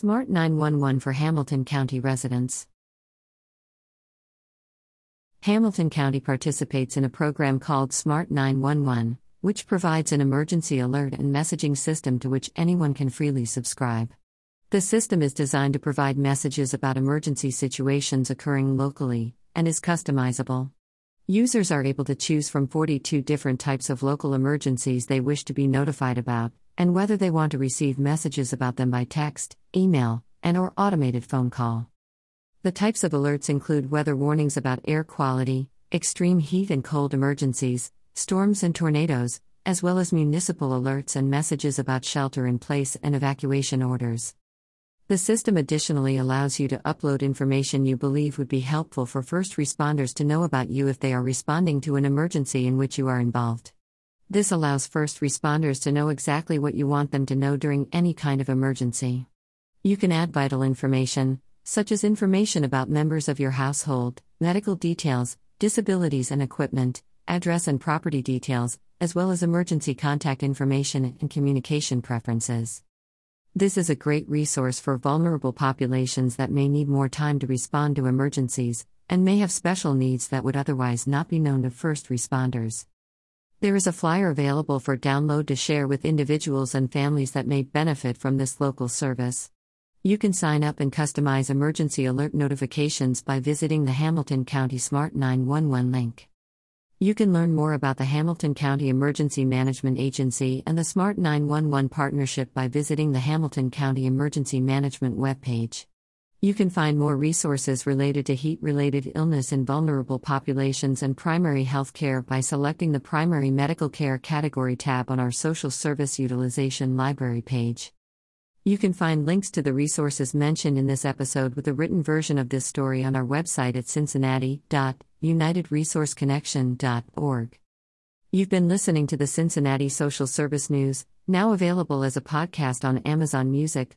Smart 911 for Hamilton County residents. Hamilton County participates in a program called Smart 911, which provides an emergency alert and messaging system to which anyone can freely subscribe. The system is designed to provide messages about emergency situations occurring locally and is customizable. Users are able to choose from 42 different types of local emergencies they wish to be notified about, and whether they want to receive messages about them by text, email, and or automated phone call. The types of alerts include weather warnings about air quality, extreme heat and cold emergencies, storms and tornadoes, as well as municipal alerts and messages about shelter in place and evacuation orders. The system additionally allows you to upload information you believe would be helpful for first responders to know about you if they are responding to an emergency in which you are involved. This allows first responders to know exactly what you want them to know during any kind of emergency. You can add vital information, such as information about members of your household, medical details, disabilities and equipment, address and property details, as well as emergency contact information and communication preferences. This is a great resource for vulnerable populations that may need more time to respond to emergencies, and may have special needs that would otherwise not be known to first responders. There is a flyer available for download to share with individuals and families that may benefit from this local service. You can sign up and customize emergency alert notifications by visiting the Hamilton County Smart 911 link. You can learn more about the Hamilton County Emergency Management Agency and the Smart 911 partnership by visiting the Hamilton County Emergency Management webpage. You can find more resources related to heat related illness in vulnerable populations and primary health care by selecting the Primary Medical Care category tab on our Social Service Utilization Library page. You can find links to the resources mentioned in this episode with a written version of this story on our website at cincinnati.unitedresourceconnection.org. You've been listening to the Cincinnati Social Service News, now available as a podcast on Amazon Music,